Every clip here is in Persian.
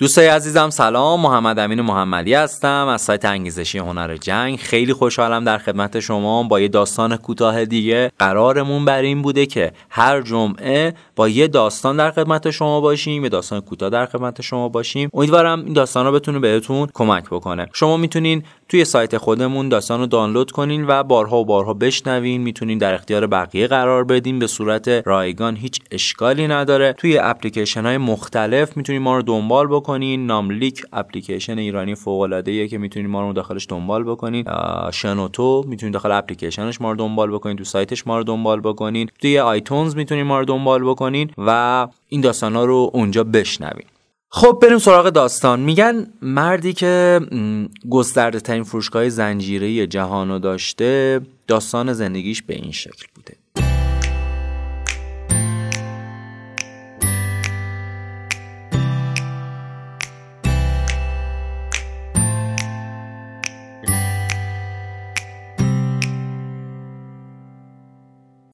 دوستای عزیزم سلام. محمد امین محمدی هستم. از سایت انگیزشی هنر جنگ. خیلی خوشحالم در خدمت شما. با یه داستان کوتاه دیگه قرارمون بر این بوده که هر جمعه با یه داستان در خدمت شما باشیم یه داستان کوتاه در خدمت شما باشیم. امیدوارم این داستان رو بتونه بهتون کمک بکنه. شما می‌تونین توی سایت خودمون داستان رو دانلود کنین و بارها و بارها بشنوین. می‌تونین در اختیار بقیه قرار بدین. به صورت رایگان هیچ اشکالی نداره. توی اپلیکیشن های مختلف می‌تونین ما رو دنبال بکنین ناملیک اپلیکیشن ایرانی فوق العاده که می‌تونین ما رو داخلش دنبال بکنین. شنوتو می‌تونین داخل اپلیکیشنش ما رو دنبال بکنین. تو سایتش ما رو دنبال بکنین. توی آیتونز می‌تونین ما رو دنبال بکنین و این داستان ها رو اونجا بشنوین. خب بریم سراغ داستان. میگن مردی که گسترده ترین فروشگاه زنجیره جهانو داشته داستان زندگیش به این شکل بوده.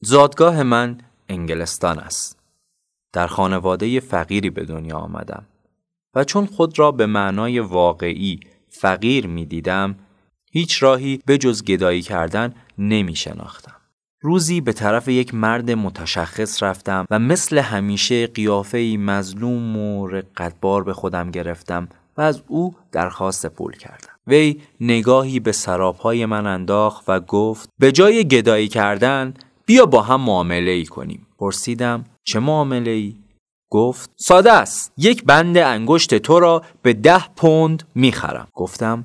زادگاه من انگلستان است در خانواده فقیری به دنیا آمدم و چون خود را به معنای واقعی فقیر می دیدم هیچ راهی به جز گدایی کردن نمی شناختم. روزی به طرف یک مرد متشخص رفتم و مثل همیشه قیافه مظلوم و رقتبار به خودم گرفتم و از او درخواست پول کردم. وی نگاهی به سرابهای من انداخت و گفت به جای گدایی کردن بیا با هم معامله ای کنیم. پرسیدم چه معامله ای؟ گفت ساده است. یک بند انگشت تو را به ده پوند می‌خرم. گفتم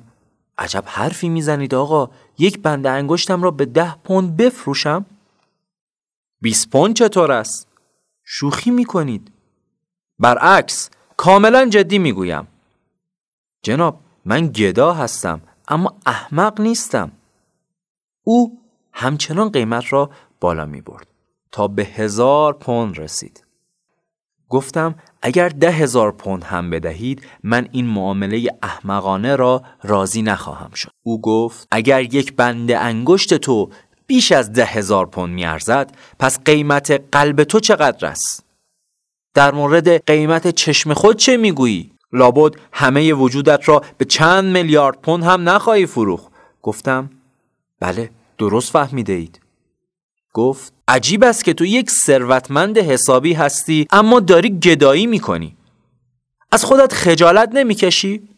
عجب حرفی می‌زنید آقا. یک بند انگشتم را به ده پوند بفروشم؟ 20 پوند چطور است؟ شوخی می‌کنید. برعکس کاملا جدی می‌گویم. جناب من گدا هستم اما احمق نیستم. او همچنان قیمت را بالا می برد. تا به هزار پوند رسید. گفتم اگر ده هزار پوند هم بدهید من این معامله احمقانه را راضی نخواهم شد. او گفت اگر یک بند انگشت تو بیش از ده هزار پوند میارزد پس قیمت قلب تو چقدر است؟ در مورد قیمت چشم خود چه می‌گویی؟ لابد همه وجودت را به چند میلیارد پوند هم نخواهی فروخ گفتم بله درست فهمیده اید. گفت عجیب است که تو یک ثروتمند حسابی هستی اما داری گدایی می‌کنی. از خودت خجالت نمی‌کشی؟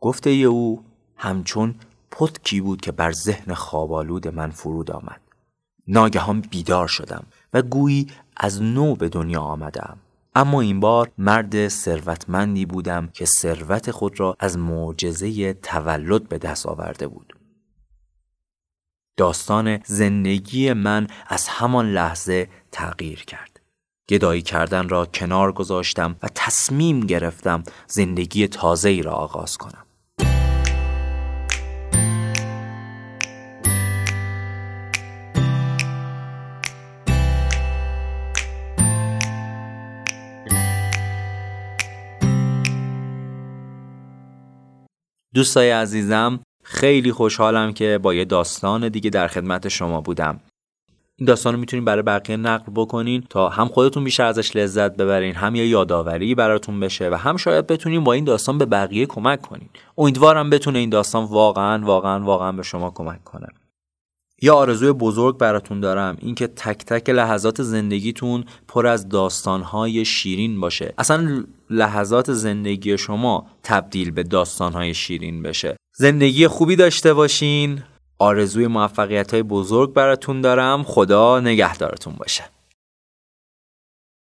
گفته او همچون پتکی بود که بر ذهن خوابالود من فرود آمد. ناگهان بیدار شدم و گویی از نو به دنیا آمدم. اما این بار مرد ثروتمندی بودم که ثروت خود را از معجزه تولد به دست آورده بود. داستان زندگی من از همان لحظه تغییر کرد. گدایی کردن را کنار گذاشتم و تصمیم گرفتم زندگی تازه ای را آغاز کنم. دوستای عزیزم خیلی خوشحالم که با یه داستان دیگه در خدمت شما بودم. این داستان رو می‌تونین برای بقیه نقل بکنین تا هم خودتون بیشتر ازش لذت ببرین هم یه یادآوری براتون بشه و هم شاید بتونین با این داستان به بقیه کمک کنین. امیدوارم بتونه این داستان واقعا واقعا واقعا به شما کمک کنه. یا آرزوی بزرگ براتون دارم اینکه تک تک لحظات زندگیتون پر از داستانهای شیرین باشه. اصلا لحظات زندگی شما تبدیل به داستانهای شیرین بشه. زندگی خوبی داشته باشین. آرزوی موفقیت های بزرگ براتون دارم. خدا نگهدارتون باشه.